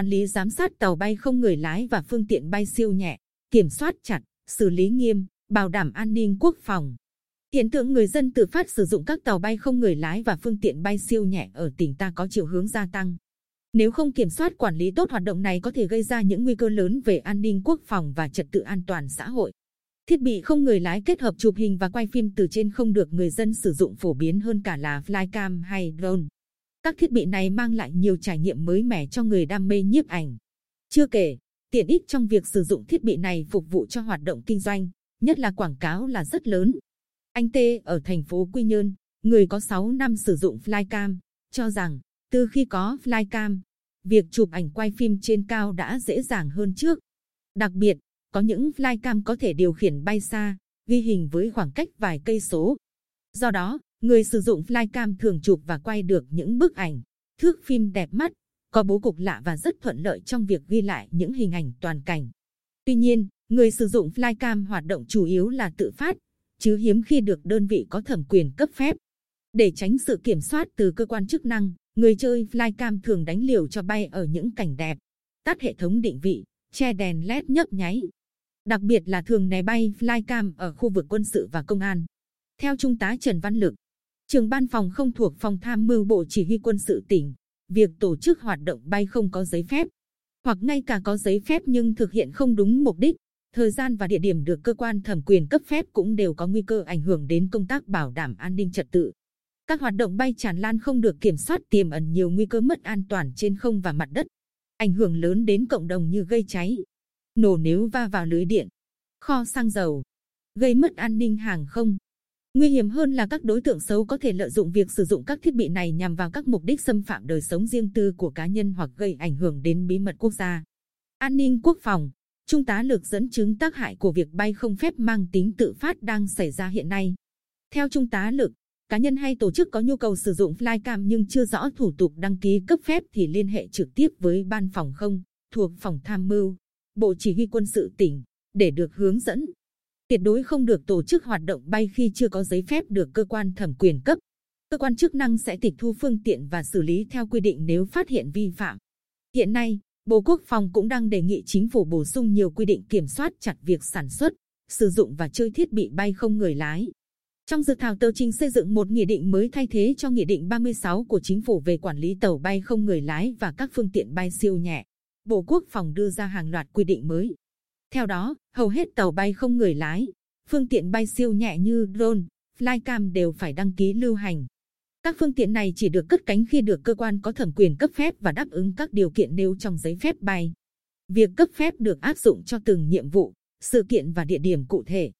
quản lý giám sát tàu bay không người lái và phương tiện bay siêu nhẹ, kiểm soát chặt, xử lý nghiêm, bảo đảm an ninh quốc phòng. Hiện tượng người dân tự phát sử dụng các tàu bay không người lái và phương tiện bay siêu nhẹ ở tỉnh ta có chiều hướng gia tăng. Nếu không kiểm soát quản lý tốt hoạt động này có thể gây ra những nguy cơ lớn về an ninh quốc phòng và trật tự an toàn xã hội. Thiết bị không người lái kết hợp chụp hình và quay phim từ trên không được người dân sử dụng phổ biến hơn cả là flycam hay drone. Các thiết bị này mang lại nhiều trải nghiệm mới mẻ cho người đam mê nhiếp ảnh. Chưa kể, tiện ích trong việc sử dụng thiết bị này phục vụ cho hoạt động kinh doanh, nhất là quảng cáo là rất lớn. Anh T ở thành phố Quy Nhơn, người có 6 năm sử dụng flycam, cho rằng từ khi có flycam, việc chụp ảnh quay phim trên cao đã dễ dàng hơn trước. Đặc biệt, có những flycam có thể điều khiển bay xa, ghi hình với khoảng cách vài cây số. Do đó, người sử dụng flycam thường chụp và quay được những bức ảnh, thước phim đẹp mắt, có bố cục lạ và rất thuận lợi trong việc ghi lại những hình ảnh toàn cảnh. Tuy nhiên, người sử dụng flycam hoạt động chủ yếu là tự phát, chứ hiếm khi được đơn vị có thẩm quyền cấp phép. Để tránh sự kiểm soát từ cơ quan chức năng, người chơi flycam thường đánh liều cho bay ở những cảnh đẹp, tắt hệ thống định vị, che đèn led nhấp nháy. Đặc biệt là thường né bay flycam ở khu vực quân sự và công an. Theo Trung tá Trần Văn Lực, trường ban phòng không thuộc phòng tham mưu bộ chỉ huy quân sự tỉnh, việc tổ chức hoạt động bay không có giấy phép, hoặc ngay cả có giấy phép nhưng thực hiện không đúng mục đích, thời gian và địa điểm được cơ quan thẩm quyền cấp phép cũng đều có nguy cơ ảnh hưởng đến công tác bảo đảm an ninh trật tự. Các hoạt động bay tràn lan không được kiểm soát tiềm ẩn nhiều nguy cơ mất an toàn trên không và mặt đất, ảnh hưởng lớn đến cộng đồng như gây cháy, nổ nếu va vào lưới điện, kho xăng dầu, gây mất an ninh hàng không. Nguy hiểm hơn là các đối tượng xấu có thể lợi dụng việc sử dụng các thiết bị này nhằm vào các mục đích xâm phạm đời sống riêng tư của cá nhân hoặc gây ảnh hưởng đến bí mật quốc gia. An ninh quốc phòng Trung tá Lược dẫn chứng tác hại của việc bay không phép mang tính tự phát đang xảy ra hiện nay. Theo Trung tá Lược, cá nhân hay tổ chức có nhu cầu sử dụng flycam nhưng chưa rõ thủ tục đăng ký cấp phép thì liên hệ trực tiếp với ban phòng không thuộc phòng tham mưu, bộ chỉ huy quân sự tỉnh để được hướng dẫn. Tuyệt đối không được tổ chức hoạt động bay khi chưa có giấy phép được cơ quan thẩm quyền cấp. Cơ quan chức năng sẽ tịch thu phương tiện và xử lý theo quy định nếu phát hiện vi phạm. Hiện nay, Bộ Quốc phòng cũng đang đề nghị chính phủ bổ sung nhiều quy định kiểm soát chặt việc sản xuất, sử dụng và chơi thiết bị bay không người lái. Trong dự thảo tờ trình xây dựng một nghị định mới thay thế cho nghị định 36 của chính phủ về quản lý tàu bay không người lái và các phương tiện bay siêu nhẹ. Bộ Quốc phòng đưa ra hàng loạt quy định mới. Theo đó, hầu hết tàu bay không người lái, phương tiện bay siêu nhẹ như drone, flycam đều phải đăng ký lưu hành. Các phương tiện này chỉ được cất cánh khi được cơ quan có thẩm quyền cấp phép và đáp ứng các điều kiện nêu trong giấy phép bay. Việc cấp phép được áp dụng cho từng nhiệm vụ, sự kiện và địa điểm cụ thể.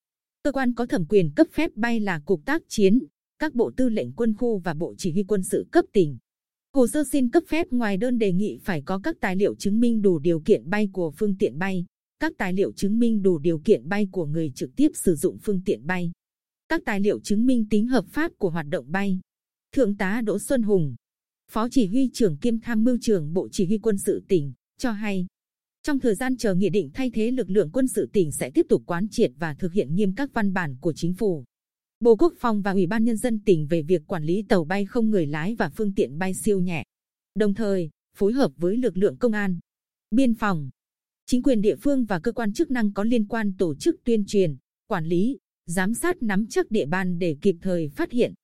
Cơ quan có thẩm quyền cấp phép bay là Cục Tác chiến, các bộ tư lệnh quân khu và bộ chỉ huy quân sự cấp tỉnh. Hồ sơ xin cấp phép ngoài đơn đề nghị phải có các tài liệu chứng minh đủ điều kiện bay của phương tiện bay, các tài liệu chứng minh đủ điều kiện bay của người trực tiếp sử dụng phương tiện bay, các tài liệu chứng minh tính hợp pháp của hoạt động bay. Thượng tá Đỗ Xuân Hùng, Phó Chỉ huy trưởng kiêm tham mưu trưởng Bộ Chỉ huy quân sự tỉnh, cho hay, trong thời gian chờ nghị định thay thế lực lượng quân sự tỉnh sẽ tiếp tục quán triệt và thực hiện nghiêm các văn bản của chính phủ. Bộ Quốc phòng và Ủy ban Nhân dân tỉnh về việc quản lý tàu bay không người lái và phương tiện bay siêu nhẹ. Đồng thời, phối hợp với lực lượng công an, biên phòng, chính quyền địa phương và cơ quan chức năng có liên quan tổ chức tuyên truyền, quản lý, giám sát nắm chắc địa bàn để kịp thời phát hiện,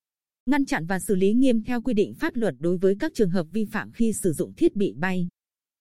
ngăn chặn và xử lý nghiêm theo quy định pháp luật đối với các trường hợp vi phạm khi sử dụng thiết bị bay.